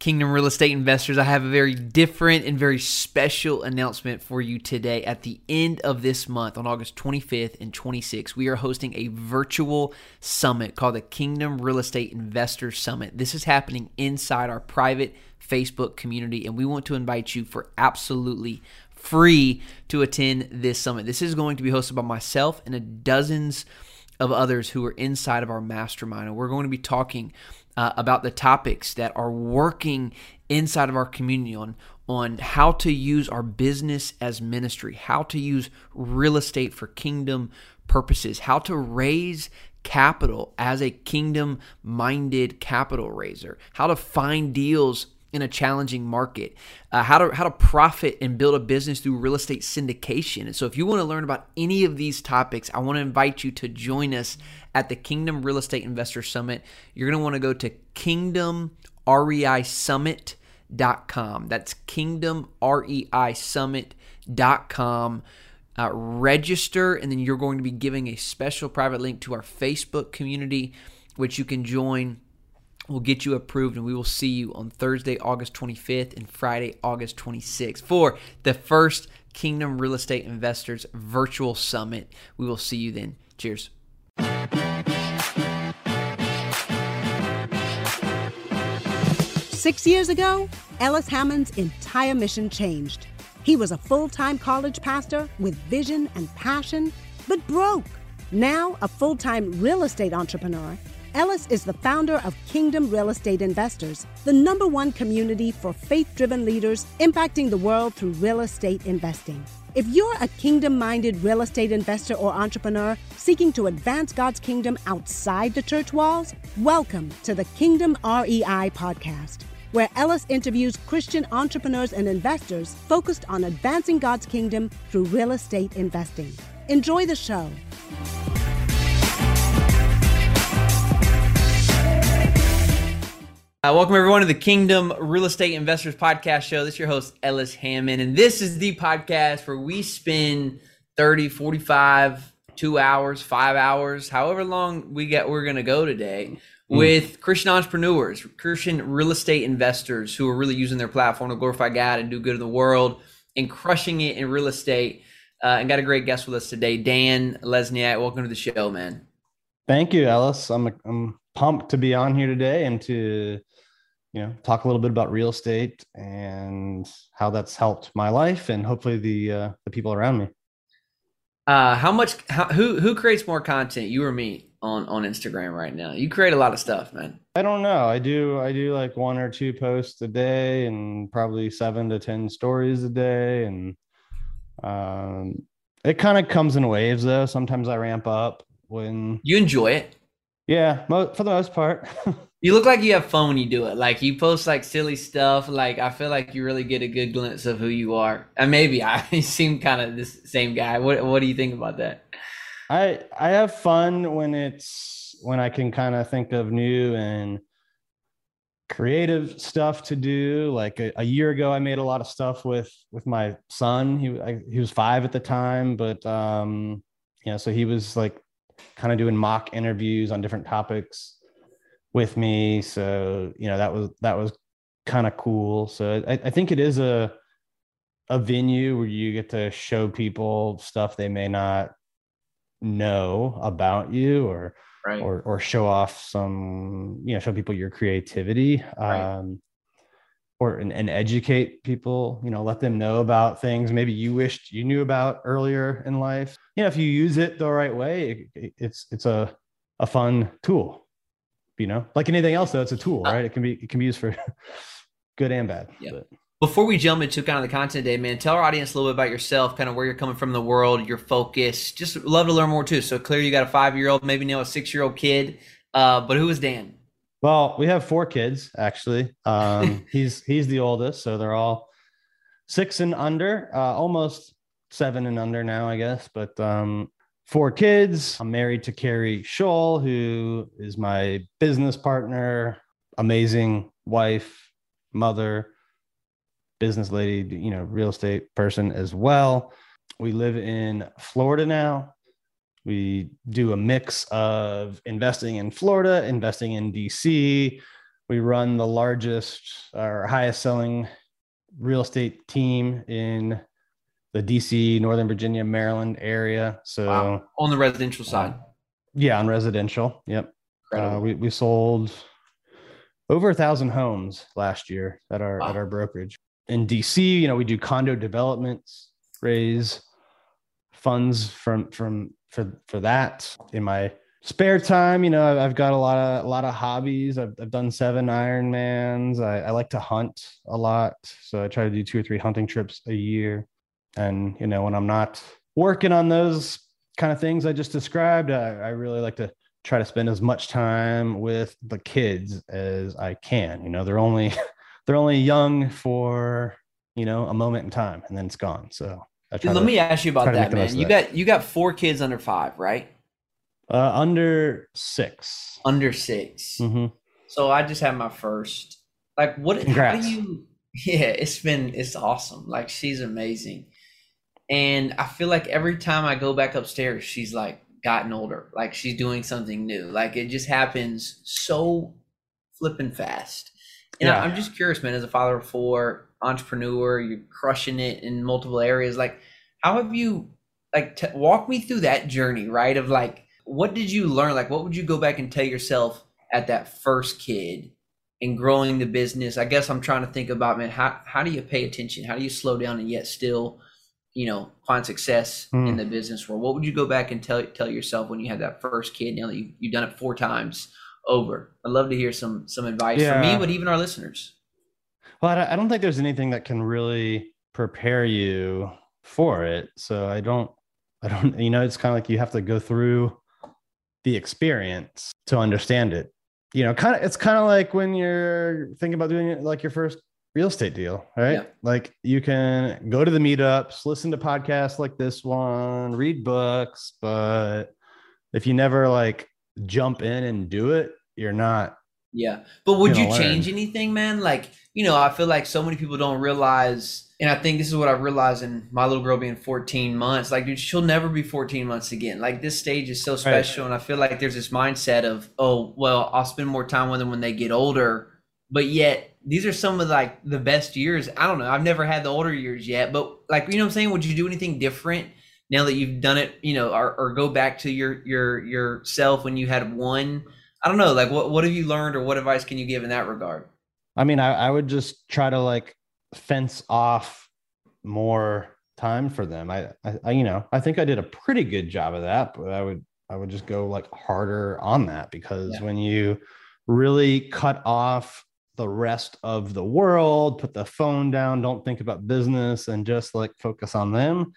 Kingdom Real Estate Investors, I have a very different and very special announcement for you today. At the end of this month, on August 25th and 26th, we are hosting a virtual summit called the Kingdom Real Estate Investors Summit. This is happening inside our private Facebook community, and we want to invite you for absolutely free to attend this summit. This is going to be hosted by myself and a dozens of others who are inside of our mastermind. And we're going to be talking uh, about the topics that are working inside of our community on, on how to use our business as ministry, how to use real estate for kingdom purposes, how to raise capital as a kingdom minded capital raiser, how to find deals in a challenging market, uh, how to how to profit and build a business through real estate syndication. And so, if you want to learn about any of these topics, I want to invite you to join us at the Kingdom Real Estate Investor Summit. You're going to want to go to kingdomreisummit.com. That's kingdomreisummit.com. Uh, register, and then you're going to be giving a special private link to our Facebook community, which you can join will get you approved, and we will see you on Thursday, August 25th and Friday, August 26th for the first Kingdom Real Estate Investors Virtual Summit. We will see you then. Cheers. Six years ago, Ellis Hammond's entire mission changed. He was a full time college pastor with vision and passion, but broke. Now, a full time real estate entrepreneur Ellis is the founder of Kingdom Real Estate Investors, the number one community for faith driven leaders impacting the world through real estate investing. If you're a kingdom minded real estate investor or entrepreneur seeking to advance God's kingdom outside the church walls, welcome to the Kingdom REI podcast, where Ellis interviews Christian entrepreneurs and investors focused on advancing God's kingdom through real estate investing. Enjoy the show. Uh, welcome, everyone, to the Kingdom Real Estate Investors Podcast Show. This is your host, Ellis Hammond, and this is the podcast where we spend 30, 45, two hours, five hours, however long we get, we're going to go today mm. with Christian entrepreneurs, Christian real estate investors who are really using their platform to glorify God and do good in the world and crushing it in real estate. Uh, and got a great guest with us today, Dan Lesniak. Welcome to the show, man. Thank you, Ellis. I'm, I'm pumped to be on here today and to you know talk a little bit about real estate and how that's helped my life and hopefully the uh, the people around me. Uh how much how, who who creates more content you or me on on instagram right now? You create a lot of stuff man. I don't know. I do i do like one or two posts a day and probably seven to ten stories a day and um it kind of comes in waves though. Sometimes i ramp up when you enjoy it yeah mo- for the most part You look like you have fun when you do it. Like you post like silly stuff. Like I feel like you really get a good glimpse of who you are. And maybe I seem kind of this same guy. What What do you think about that? I I have fun when it's when I can kind of think of new and creative stuff to do. Like a, a, year ago, I made a lot of stuff with with my son. He I, he was five at the time, but um, yeah, so he was like kind of doing mock interviews on different topics with me. So, you know, that was that was kind of cool. So I, I think it is a a venue where you get to show people stuff they may not know about you or right. or or show off some, you know, show people your creativity. Right. Um or and, educate people you know let them know about things maybe you wished you knew about earlier in life. You know if you use it the right way it, it's it's a a fun tool you know like anything else though it's a tool uh, right? It can be it can be used for good and bad yeah. but. before we jump into kind of the content today man tell our audience a little bit about yourself kind of where you're coming from in the world your focus. Just love to learn more too. So clearly you got a five year old maybe now a six year old kid uh, but who is dan well we have four kids actually um, he's he's the oldest so they're all six and under uh, almost seven and under now i guess but um, four kids. I'm married to Keri Shull, who is my business partner, amazing wife, mother, business lady, you know, real estate person as well. We live in Florida now. We do a mix of investing in Florida, investing in DC. we run the largest or highest selling real estate team in the DC, Northern Virginia, Maryland area. So wow. on the residential side. Yeah, on residential. Yep. Uh, we we sold over a thousand homes last year at our wow. at our brokerage in DC. You know, we do condo developments, raise funds from from for for that in my spare time. You know, I've got a lot of a lot of hobbies. I've I've done seven Ironmans. I, I like to hunt a lot, so I try to do two or three hunting trips a year. And you know, when I'm not working on those kind of things I just described, I, I really like to try to spend as much time with the kids as I can. You know, they're only they're only young for you know a moment in time, and then it's gone. So Dude, let to, me ask you about that, man. You that. got you got four kids under five, right? Uh, under six. Under 6 mm-hmm. So I just had my first. Like, what? Congrats. How do you? Yeah, it's been it's awesome. Like, she's amazing, and I feel like every time I go back upstairs, she's like gotten older. Like she's doing something new. Like it just happens so flipping fast. And yeah. I, I'm just curious, man. As a father of four, entrepreneur, you're crushing it in multiple areas. Like, how have you? Like, t- walk me through that journey, right? Of like what did you learn? Like, what would you go back and tell yourself at that first kid in growing the business? I guess I'm trying to think about, man, how, how do you pay attention? How do you slow down and yet still, you know, find success mm. in the business world? What would you go back and tell, tell yourself when you had that first kid, now that you, you've done it four times over? I'd love to hear some, some advice yeah. from me, but even our listeners. Well, I don't think there's anything that can really prepare you for it. So I don't, I don't, you know, it's kind of like you have to go through the experience to understand it. You know, kind of it's kind of like when you're thinking about doing it like your first real estate deal, right? Yeah. Like you can go to the meetups, listen to podcasts like this one, read books, but if you never like jump in and do it, you're not yeah. But would you change anything, man? Like, you know, I feel like so many people don't realize, and I think this is what I realized in my little girl being 14 months. Like, dude, she'll never be 14 months again. Like, this stage is so special. Right. And I feel like there's this mindset of, oh, well, I'll spend more time with them when they get older. But yet, these are some of like the best years. I don't know. I've never had the older years yet, but like, you know what I'm saying? Would you do anything different now that you've done it, you know, or, or go back to your, your, yourself when you had one? I don't know. Like, what what have you learned, or what advice can you give in that regard? I mean, I, I would just try to like fence off more time for them. I, I, you know, I think I did a pretty good job of that, but I would, I would just go like harder on that because yeah. when you really cut off the rest of the world, put the phone down, don't think about business, and just like focus on them,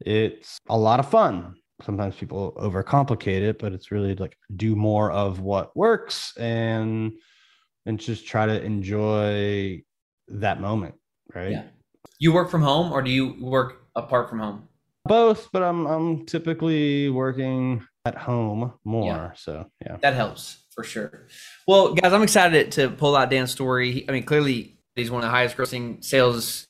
it's a lot of fun sometimes people overcomplicate it, but it's really like do more of what works and and just try to enjoy that moment, right? Yeah. You work from home or do you work apart from home? Both, but I'm I'm typically working at home more. Yeah. So yeah. That helps for sure. Well, guys, I'm excited to pull out Dan's story. I mean, clearly he's one of the highest grossing sales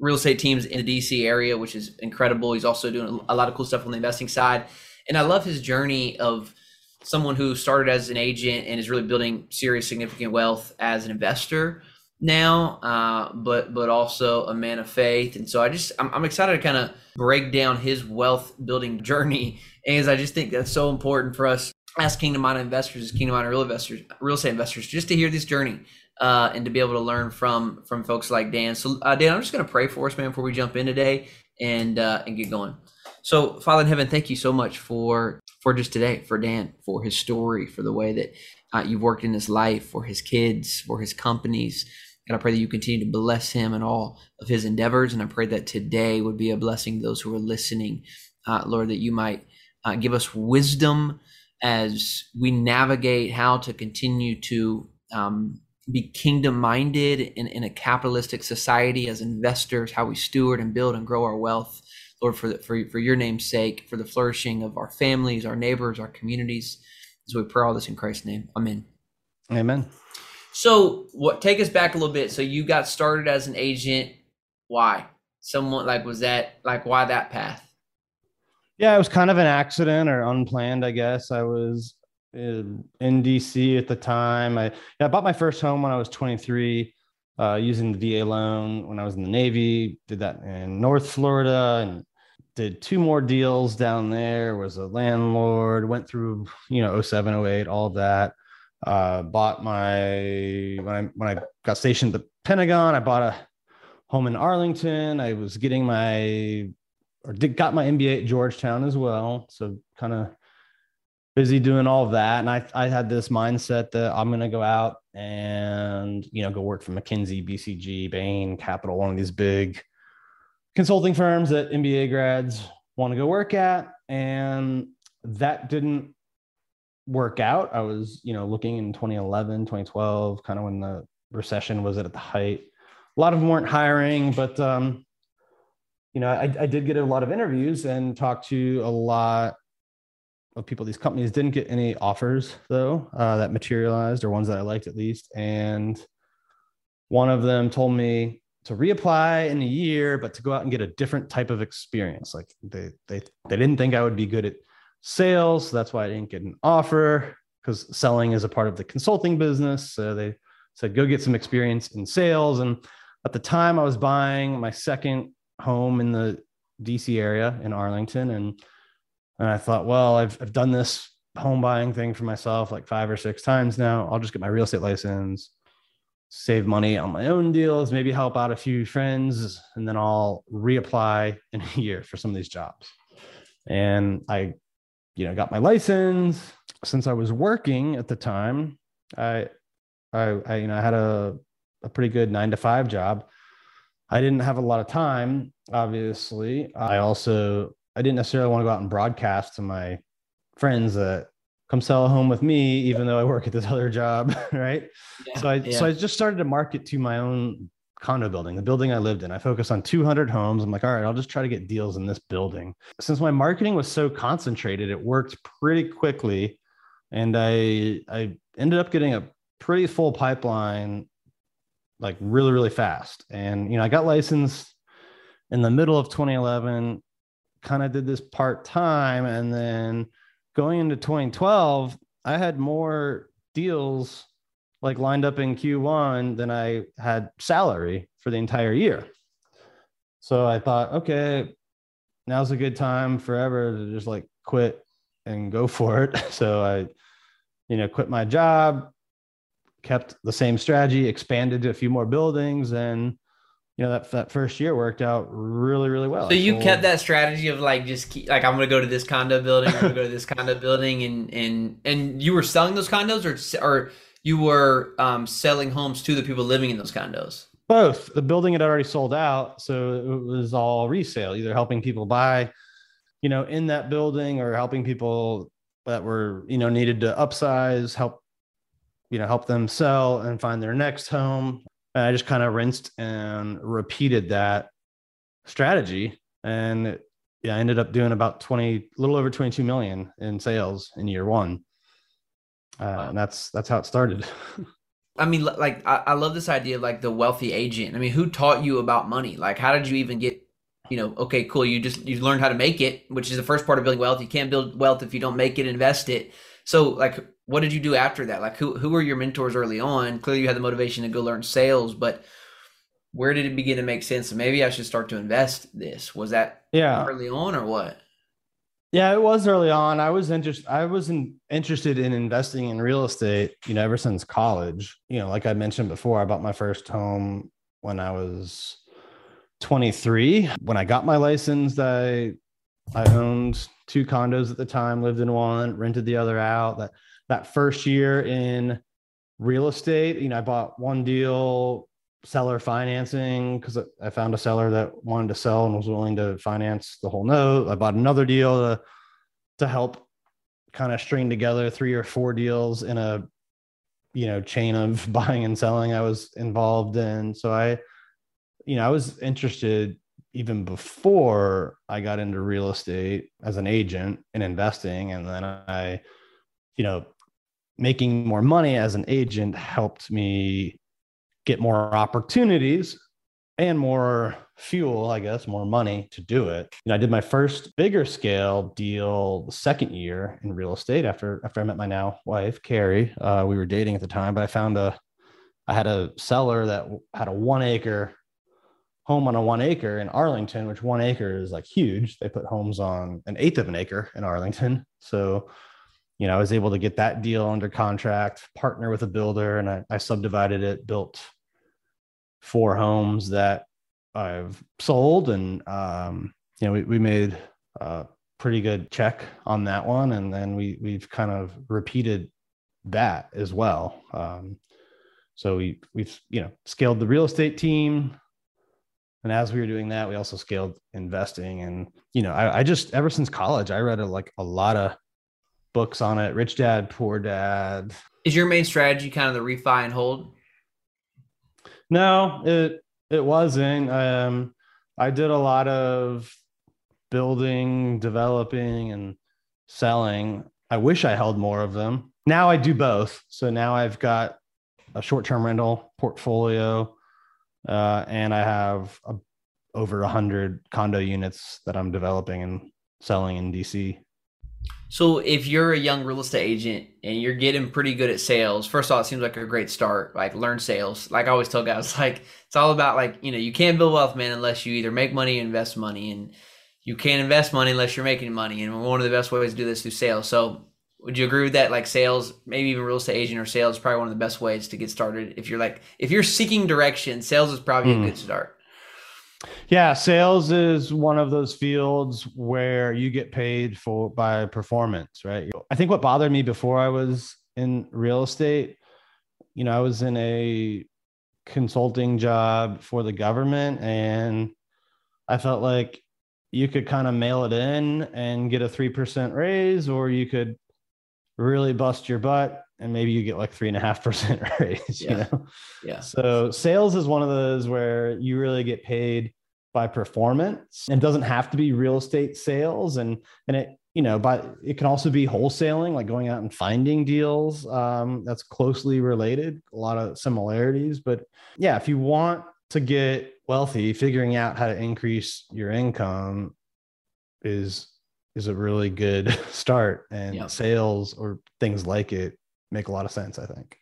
real estate teams in the DC area, which is incredible. He's also doing a lot of cool stuff on the investing side. And I love his journey of someone who started as an agent and is really building serious, significant wealth as an investor now, uh, but but also a man of faith. And so I just I'm, I'm excited to kind of break down his wealth building journey, as I just think that's so important for us as Kingdom Minded investors, as Kingdom Minded real investors, real estate investors, just to hear this journey uh, and to be able to learn from from folks like Dan. So, uh, Dan, I'm just going to pray for us, man, before we jump in today and uh, and get going. So, Father in heaven, thank you so much for for just today, for Dan, for his story, for the way that uh, you've worked in his life, for his kids, for his companies. And I pray that you continue to bless him and all of his endeavors. And I pray that today would be a blessing to those who are listening, uh, Lord, that you might uh, give us wisdom as we navigate how to continue to um, be kingdom minded in, in a capitalistic society as investors, how we steward and build and grow our wealth. Lord, for, the, for, for your name's sake, for the flourishing of our families, our neighbors, our communities, as we pray all this in Christ's name. Amen. Amen. So, what take us back a little bit. So, you got started as an agent. Why? Someone like was that like why that path? Yeah, it was kind of an accident or unplanned, I guess. I was in DC at the time. I, I bought my first home when I was 23 uh, using the VA loan when I was in the Navy. Did that in North Florida and did two more deals down there. Was a landlord. Went through you know 07, 08, all that. Uh, bought my when I when I got stationed at the Pentagon. I bought a home in Arlington. I was getting my or did, got my MBA at Georgetown as well. So kind of busy doing all of that. And I, I had this mindset that I'm going to go out and, you know, go work for McKinsey, BCG, Bain, Capital, one of these big consulting firms that MBA grads want to go work at. And that didn't work out. I was, you know, looking in 2011, 2012, kind of when the recession was at the height. A lot of them weren't hiring, but, um, you know, I, I did get a lot of interviews and talked to a lot of people. These companies didn't get any offers though uh, that materialized, or ones that I liked at least. And one of them told me to reapply in a year, but to go out and get a different type of experience. Like they they they didn't think I would be good at sales, so that's why I didn't get an offer because selling is a part of the consulting business. So they said go get some experience in sales. And at the time, I was buying my second home in the DC area in Arlington, and and I thought, well, I've, I've done this home buying thing for myself like five or six times now. I'll just get my real estate license, save money on my own deals, maybe help out a few friends, and then I'll reapply in a year for some of these jobs. And I, you know, got my license. Since I was working at the time, I, I, I you know, I had a, a pretty good nine to five job. I didn't have a lot of time, obviously. I also I didn't necessarily want to go out and broadcast to my friends that come sell a home with me, even though I work at this other job, right? Yeah, so I yeah. so I just started to market to my own condo building, the building I lived in. I focused on 200 homes. I'm like, all right, I'll just try to get deals in this building. Since my marketing was so concentrated, it worked pretty quickly, and I I ended up getting a pretty full pipeline, like really really fast. And you know, I got licensed in the middle of 2011 kind of did this part time. And then going into 2012, I had more deals like lined up in Q1 than I had salary for the entire year. So I thought, okay, now's a good time forever to just like quit and go for it. So I, you know, quit my job, kept the same strategy, expanded to a few more buildings, and you know that that first year worked out really really well. So you kept that strategy of like just keep, like I'm to go to this condo building, I'm to go to this condo building, and and and you were selling those condos, or or you were um, selling homes to the people living in those condos. Both. The building had already sold out, so it was all resale, either helping people buy, you know, in that building, or helping people that were you know needed to upsize, help you know help them sell and find their next home and I just kind of rinsed and repeated that strategy. And yeah, I ended up doing about 20, a little over 22 million in sales in year one. Uh, wow. And that's, that's how it started. I mean, like, I, I love this idea of like the wealthy agent. I mean, who taught you about money? Like, how did you even get you know, okay, cool. You just you learned how to make it, which is the first part of building wealth. You can't build wealth if you don't make it, invest it. So, like, what did you do after that? Like, who who were your mentors early on? Clearly, you had the motivation to go learn sales, but where did it begin to make sense? maybe I should start to invest this. Was that yeah early on or what? Yeah, it was early on. I was interested. I was in, interested in investing in real estate. You know, ever since college. You know, like I mentioned before, I bought my first home when I was 23. When I got my license, I I owned two condos at the time, lived in one, rented the other out. That that first year in real estate, you know, I bought one deal, seller financing, because I found a seller that wanted to sell and was willing to finance the whole note. I bought another deal to, to help kind of string together three or four deals in a you know chain of buying and selling I was involved in. So I, you know, I was interested even before I got into real estate as an agent and investing. And then I, you know, making more money as an agent helped me get more opportunities and more fuel, I guess, more money to do it. You know, I did my first bigger scale deal the second year in real estate after after I met my now wife, Keri. Uh, we were dating at the time, but I found a I had a seller that had a one acre home on a one acre in Arlington, which one acre is like huge. They put homes on an eighth of an acre in Arlington. So, you know, I was able to get that deal under contract, partner with a builder, and I, I subdivided it, built four homes that I've sold. And, um, you know, we, we made a pretty good check on that one. And then we, we've kind of repeated that as well. Um, so we, we've, you know, scaled the real estate team, and as we were doing that, we also scaled investing. And, you know, I, I just, ever since college, I read a, like a lot of books on it Rich Dad, Poor Dad. Is your main strategy kind of the refi and hold? No, it, it wasn't. Um, I did a lot of building, developing, and selling. I wish I held more of them. Now I do both. So now I've got a short term rental portfolio uh, and I have a, over a hundred condo units that I'm developing and selling in DC. So, if you're a young real estate agent and you're getting pretty good at sales, first of all, it seems like a great start. Like, learn sales. Like I always tell guys, like it's all about like you know you can't build wealth, man, unless you either make money or invest money, and you can't invest money unless you're making money. And one of the best ways to do this is through sales. So, would you agree with that? Like sales, maybe even real estate agent or sales is probably one of the best ways to get started. If you're like, if you're seeking direction, sales is probably mm. a good start. Yeah, sales is one of those fields where you get paid for by performance, right? I think what bothered me before I was in real estate, you know, I was in a consulting job for the government and I felt like you could kind of mail it in and get a 3% raise or you could really bust your butt and maybe you get like three and a half percent raise yeah. you know yeah so sales is one of those where you really get paid by performance it doesn't have to be real estate sales. And and it you know but it can also be wholesaling like going out and finding deals um, that's closely related a lot of similarities. But yeah if you want to get wealthy figuring out how to increase your income is is a really good start. And yep. sales or things like it make a lot of sense i think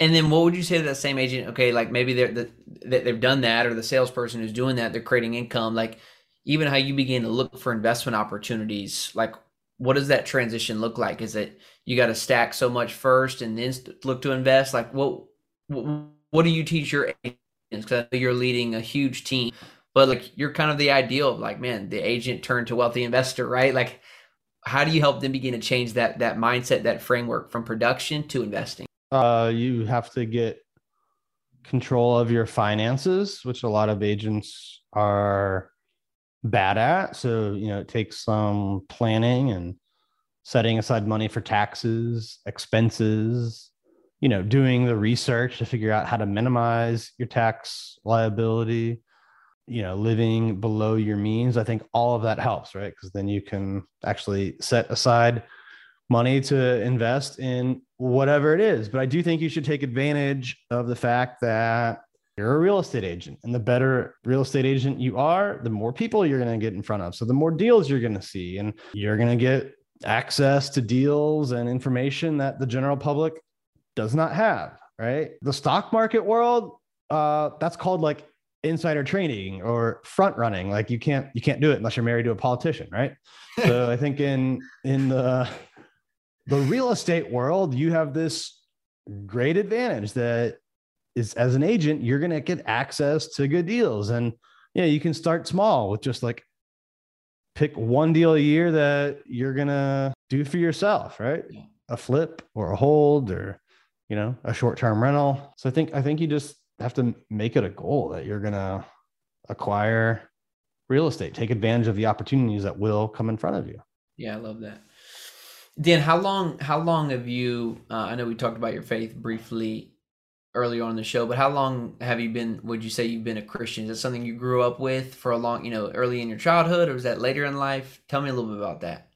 and then what would you say to that same agent? Okay like maybe they're the, they've done that or the salesperson who's doing that they're creating income like even how you begin to look for investment opportunities like what does that transition look like? Is it you got to stack so much first and then look to invest? Like what what, what do you teach your agents? Because you're leading a huge team but like you're kind of the ideal of like man the agent turned to wealthy investor right? Like how do you help them begin to change that that mindset that framework from production to investing uh you have to get control of your finances which a lot of agents are bad at. So you know it takes some planning and setting aside money for taxes expenses you know doing the research to figure out how to minimize your tax liability you know living below your means. I think all of that helps right? Because then you can actually set aside money to invest in whatever it is. But i do think you should take advantage of the fact that you're a real estate agent and the better real estate agent you are the more people you're going to get in front of. So the more deals you're going to see and you're going to get access to deals and information that the general public does not have right? The stock market world uh, that's called like insider trading or front running. Like you can't you can't do it unless you're married to a politician right? So i think in in the the real estate world you have this great advantage that is as an agent you're going to get access to good deals. And yeah you can start small with just like pick one deal a year that you're going to do for yourself right? A flip or a hold or you know a short-term rental. So i think i think you just have to make it a goal that you're going to acquire real estate, take advantage of the opportunities that will come in front of you. Yeah, I love that. Dan, how long how long have you uh, I know we talked about your faith briefly earlier on the show, but how long have you been would you say you've been a Christian? Is that something you grew up with for a long, you know, early in your childhood or was that later in life? Tell me a little bit about that.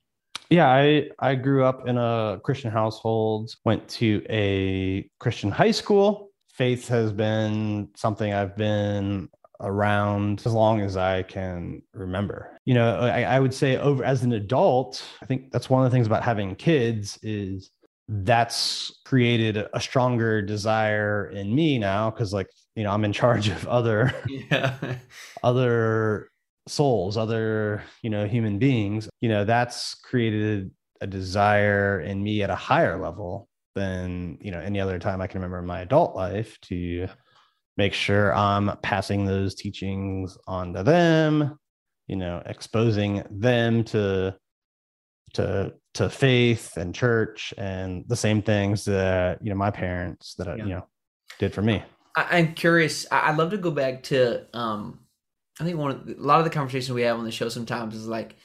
Yeah, I I grew up in a Christian household, went to a Christian high school, faith has been something I've been around as long as I can remember. You know, I, I, would say over as an adult, I think that's one of the things about having kids is that's created a stronger desire in me now because like you know i'm in charge of other yeah. other souls other you know human beings you know that's created a desire in me at a higher level than you know any other time i can remember in my adult life to make sure i'm passing those teachings on to them you know exposing them to to to faith and church and the same things that you know my parents that I, yeah. you know did for me. I, am curious. I'd love to go back to. um I think one of the, a lot of the conversations we have on the show sometimes is like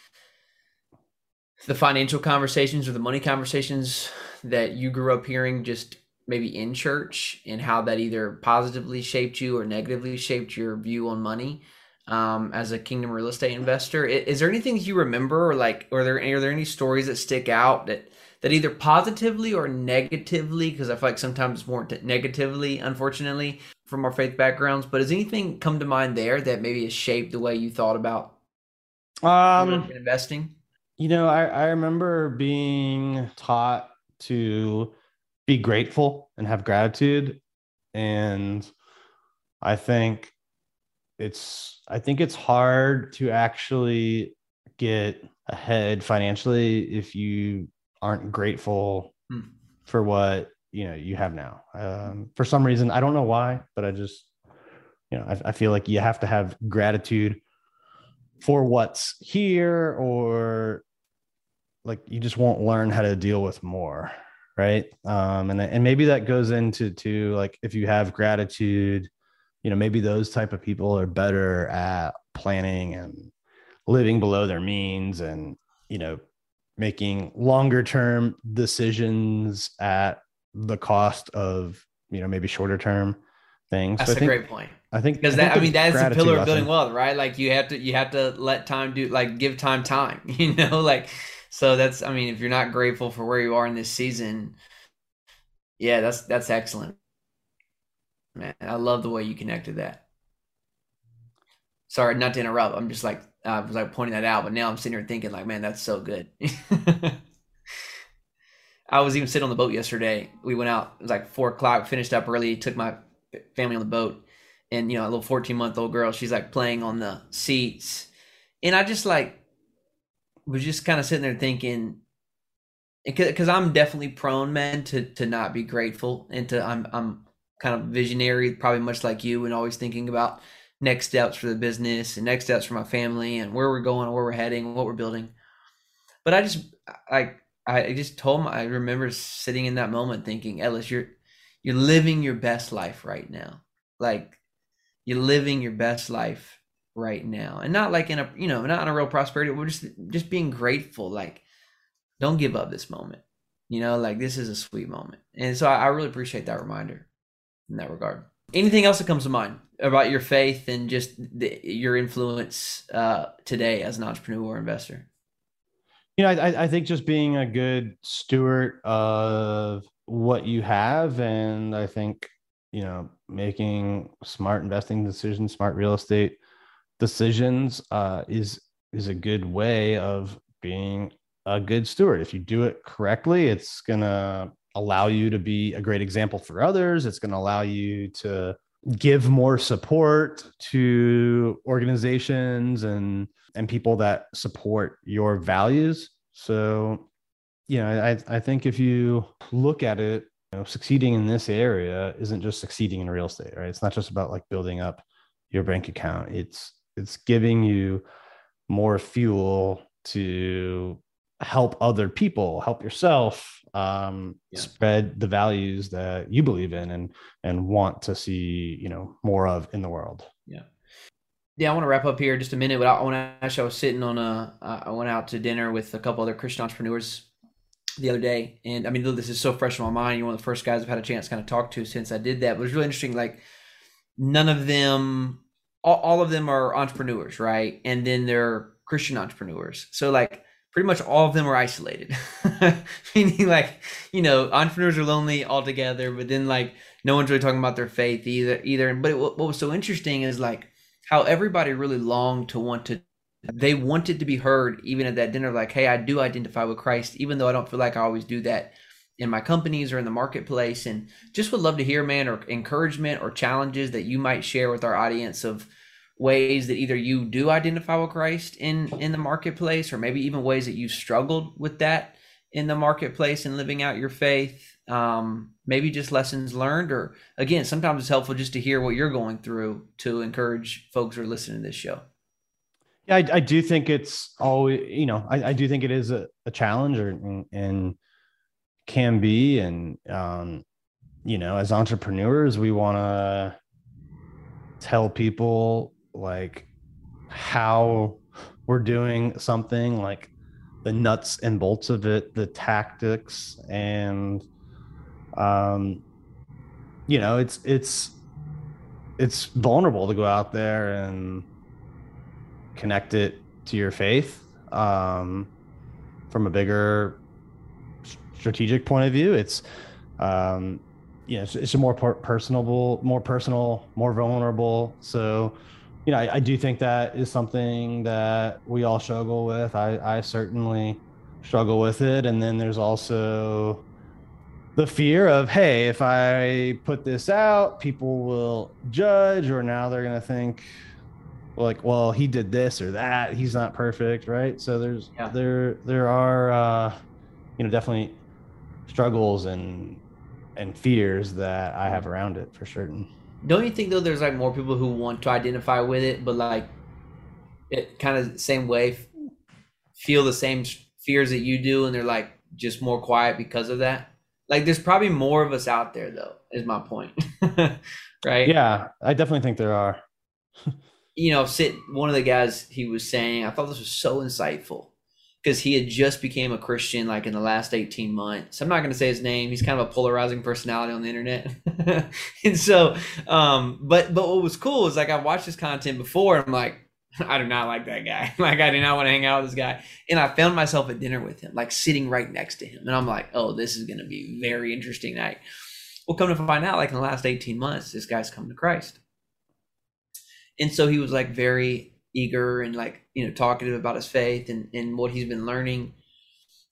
the financial conversations or the money conversations that you grew up hearing just maybe in church and how that either positively shaped you or negatively shaped your view on money um, as a Kingdom real estate investor. Is, there anything you remember, or like, are there are there any stories that stick out that that either positively or negatively? Because I feel like sometimes more t- negatively, unfortunately, from our faith backgrounds. But has anything come to mind there that maybe has shaped the way you thought about um, investing? You know, I, I remember being taught to be grateful and have gratitude. And I think it's I think it's hard to actually get ahead financially if you aren't grateful hmm. for what you know you have now. Um, for some reason, I don't know why, but I just you know I, I feel like you have to have gratitude for what's here, or like you just won't learn how to deal with more, right? Um, and and maybe that goes into to like if you have gratitude you know maybe those type of people are better at planning and living below their means and you know making longer term decisions at the cost of you know maybe shorter term things. That's so a think, great point. I think because that i mean that's a pillar of building wealth right? Like you have to you have to let time do like give time time you know? Like so that's i mean if you're not grateful for where you are in this season yeah that's that's excellent man. I love the way you connected that. Sorry, not to interrupt. I'm just like I was like pointing that out, but now I'm sitting here thinking like, man, that's so good. I was even sitting on the boat yesterday. We went out. It was like four o'clock. Finished up early. Took my family on the boat, and you know, a little 14 month old girl. She's like playing on the seats, and I just like was just kind of sitting there thinking, because I'm definitely prone, man, to to not be grateful and to I'm I'm kind of visionary, probably much like you, and always thinking about next steps for the business and next steps for my family and where we're going, where we're heading, what we're building. But I just I I just told my I remember sitting in that moment thinking, Ellis, you're you're living your best life right now. Like you're living your best life right now. And not like in a you know, not in a real prosperity, we're just just being grateful. Like, don't give up this moment. You know, like this is a sweet moment. And so I, I really appreciate that reminder in that regard. Anything else that comes to mind about your faith and just the, your influence uh, today as an entrepreneur or investor? You know, I, I think just being a good steward of what you have, and I think you know making smart investing decisions, smart real estate decisions uh, is is a good way of being a good steward. If you do it correctly, it's gonna allow you to be a great example for others. It's to allow you to give more support to organizations and and people that support your values. So, you know, I I think if you look at it, you know, succeeding in this area isn't just succeeding in real estate, right? It's not just about like building up your bank account. It's it's giving you more fuel to help other people, help yourself, um, yeah. spread the values that you believe in and and want to see you know more of in the world yeah yeah i want to wrap up here just a minute but i want to actually i was sitting on a i went out to dinner with a couple other christian entrepreneurs the other day and i mean this is so fresh in my mind you're one of the first guys i've had a chance to kind of talk to since i did that but it was really interesting like none of them all, all of them are entrepreneurs right and then they're christian entrepreneurs so like pretty much all of them are isolated. Meaning, like, you know, entrepreneurs are lonely altogether, but then like no one's really talking about their faith either. Either, but it, what was so interesting is like how everybody really longed to want to. They wanted to be heard, even at that dinner. Like, hey, I do identify with Christ, even though I don't feel like I always do that in my companies or in the marketplace. And just would love to hear, man, or encouragement or challenges that you might share with our audience of ways that either you do identify with Christ in in the marketplace or maybe even ways that you struggled with that in the marketplace and living out your faith um, maybe just lessons learned or again sometimes it's helpful just to hear what you're going through to encourage folks who are listening to this show yeah i, I do think it's always you know i, I do think it is a, a challenge or, and, can be. And um, you know as entrepreneurs we want to tell people like how we're doing something like the nuts and bolts of it the tactics. And um you know it's it's it's vulnerable to go out there and connect it to your faith um from a bigger strategic point of view it's um you know it's, it's a more personable more personal more vulnerable so you know, I, I, do think that is something that we all struggle with. I, I certainly struggle with it. And then there's also the fear of, hey, if I put this out, people will judge, or now they're going to think, like, well, he did this or that. He's not perfect, right? So there's yeah. there there are uh, you know definitely struggles and and fears that I have around it for certain. Don't you think though there's like more people who want to identify with it but like it kind of same way feel the same fears that you do and they're like just more quiet because of that? Like there's probably more of us out there though is my point right? Yeah i definitely think there are. You know sit one of the guys he was saying i thought this was so insightful because he had just became a Christian like in the last 18 months. I'm not going to say his name. He's kind of a polarizing personality on the internet. and so, um, but, but what was cool is like, I watched his content before and I'm like, I do not like that guy. like, I do not want to hang out with this guy. And I found myself at dinner with him, like sitting right next to him. And I'm like, oh, this is going to be very interesting night. Well, come to find out, like in the last 18 months, this guy's come to Christ. And so he was like very eager and like you know talkative about his faith and and what he's been learning.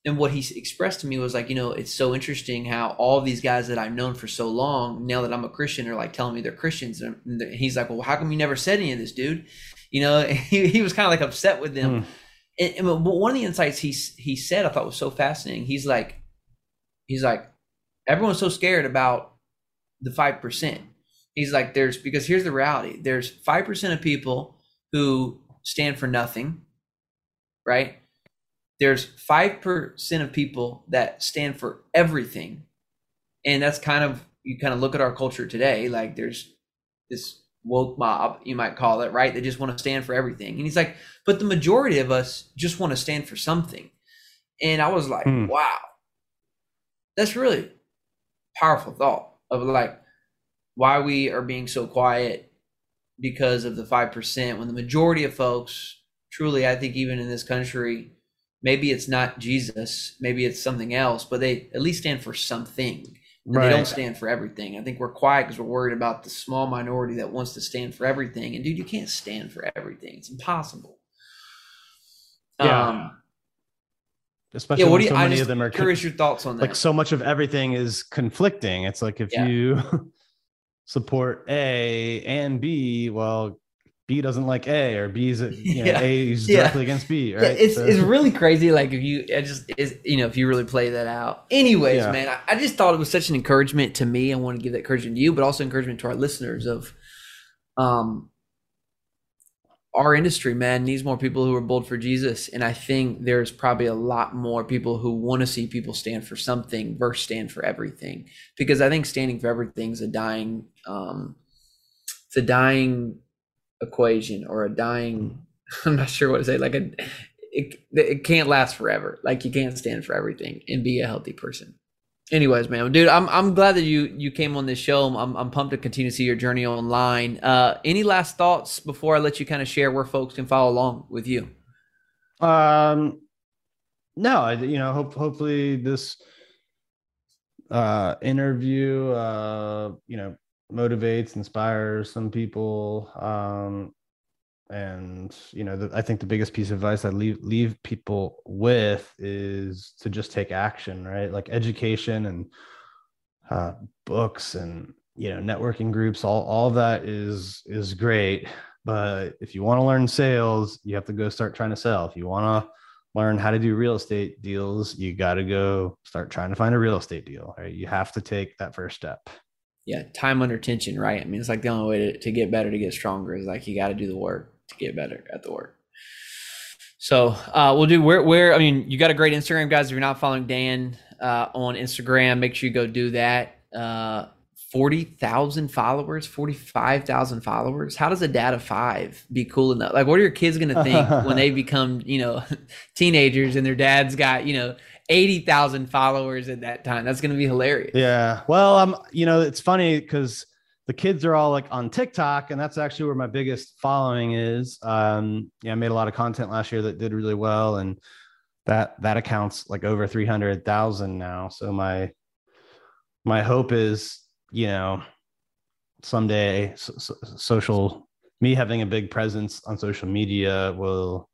And what he expressed to me was like you know it's so interesting how all these guys that i've known for so long now that i'm a christian are like telling me they're christians. And he's like well how come you never said any of this dude? You know he, he was kind of like upset with them. Mm. and, and one of the insights he he said i thought was so fascinating. He's like he's like everyone's so scared about the 5% he's like there's because here's the reality. There's 5% of people who stand for nothing, right? There's 5% of people that stand for everything. And that's kind of, you kind of look at our culture today, like there's this woke mob, you might call it, right? They just want to stand for everything. And he's like, but the majority of us just want to stand for something. And I was like, hmm. wow, that's really powerful thought of like why we are being so quiet because of the 5% when the majority of folks truly i think even in this country maybe it's not jesus maybe it's something else but they at least stand for something. Right. they don't stand for everything. I think we're quiet because we're worried about the small minority that wants to stand for everything. And dude you can't stand for everything. It's impossible. Yeah. Um, especially yeah, what do you, so many of them are curious your thoughts on that. like so much of everything is conflicting. It's like if yeah. you support A and B, well, B doesn't like A or B's you know, yeah. A is directly yeah. against B, right? Yeah, it's so. it's really crazy. Like if you I just is you know if you really play that out. Anyways, yeah. man, I, I, just thought it was such an encouragement to me. I want to give that encouragement to you, but also encouragement to our listeners of um our industry, man, needs more people who are bold for Jesus. And I think there's probably a lot more people who want to see people stand for something versus stand for everything. Because I think standing for everything is a dying, um, it's a dying equation or a dying, I'm not sure what to say, like a, it, it can't last forever. Like you can't stand for everything and be a healthy person anyways man dude i'm i'm glad that you you came on this show. I'm i'm pumped to continue to see your journey online. Uh any last thoughts before i let you kind of share where folks can follow along with you? Um no, I, you know, hope hopefully this uh, interview, uh, you know, motivates, inspires some people. Um, and you know, the, I think the biggest piece of advice I leave leave people with is to just take action, right? Like education and uh, books and you know networking groups all all that is is great. But if you want to learn sales you have to go start trying to sell. If you want to learn how to do real estate deals you got to go start trying to find a real estate deal right? You have to take that first step. Yeah time under tension right? I mean it's like the only way to, to get better to get stronger is like you got to do the work to get better at the work so uh, we'll do where where I mean you got a great Instagram guys. If you're not following Dan uh, on Instagram, make sure you go do that. Uh, 40,000 followers, 45,000 followers. How does a dad of five be cool enough? Like, what are your kids going to think when they become, you know, teenagers and their dad's got, you know, 80,000 followers at that time? That's going to be hilarious. Yeah. Well, um, you know, it's funny because the kids are all like on TikTok, and that's actually where my biggest following is. Um, yeah, I made a lot of content last year that did really well, and that that accounts like over 300,000 now. So my my hope is you know, someday so, so, social me having a big presence on social media will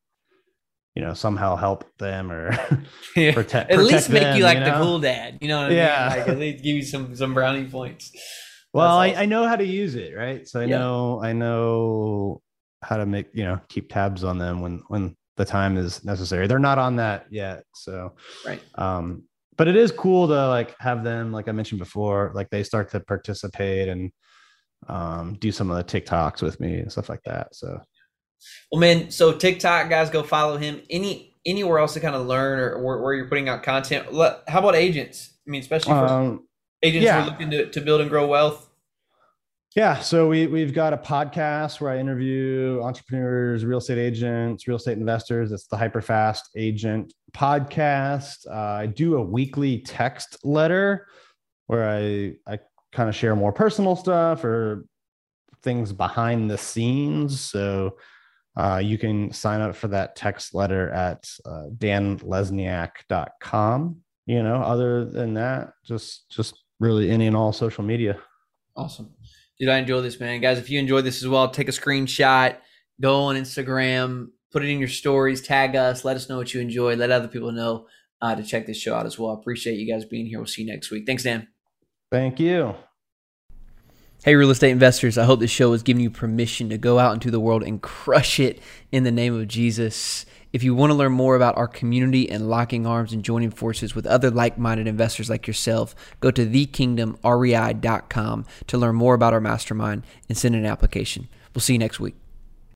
you know somehow help them or yeah. protect, at protect least make them, you like you the cool dad you know what I Yeah. mean like at least give you some some brownie points well That's I, I know how to use it right? So i Yeah. know i know how to make you know keep tabs on them when when the time is necessary. They're not on that yet so right. um but it is cool to like have them like i mentioned before like they start to participate and um do some of the tiktoks with me and stuff like that so. Well man so tiktok guys go follow him. Any anywhere else to kind of learn or where, where you're putting out content? How about agents? I mean especially for um agents who yeah. are looking to, to build and grow wealth Yeah, so we we've got a podcast where I interview entrepreneurs, real estate agents, real estate investors. It's the Hyperfast Agent podcast. Uh, I do a weekly text letter where I I kind of share more personal stuff or things behind the scenes. So uh, you can sign up for that text letter at uh, danlesniak.com. You know, other than that, just just really any and all social media. Awesome. Dude, I enjoy this, man. Guys, if you enjoyed this as well, take a screenshot, go on Instagram, put it in your stories, tag us, let us know what you enjoyed, let other people know uh, to check this show out as well. I appreciate you guys being here. We'll see you next week. Thanks, Dan. Thank you. Hey, real estate investors, I hope this show has given you permission to go out into the world and crush it in the name of Jesus. If you want to learn more about our community and locking arms and joining forces with other like minded investors like yourself, go to thekingdomrei.com to learn more about our mastermind and send an application. We'll see you next week.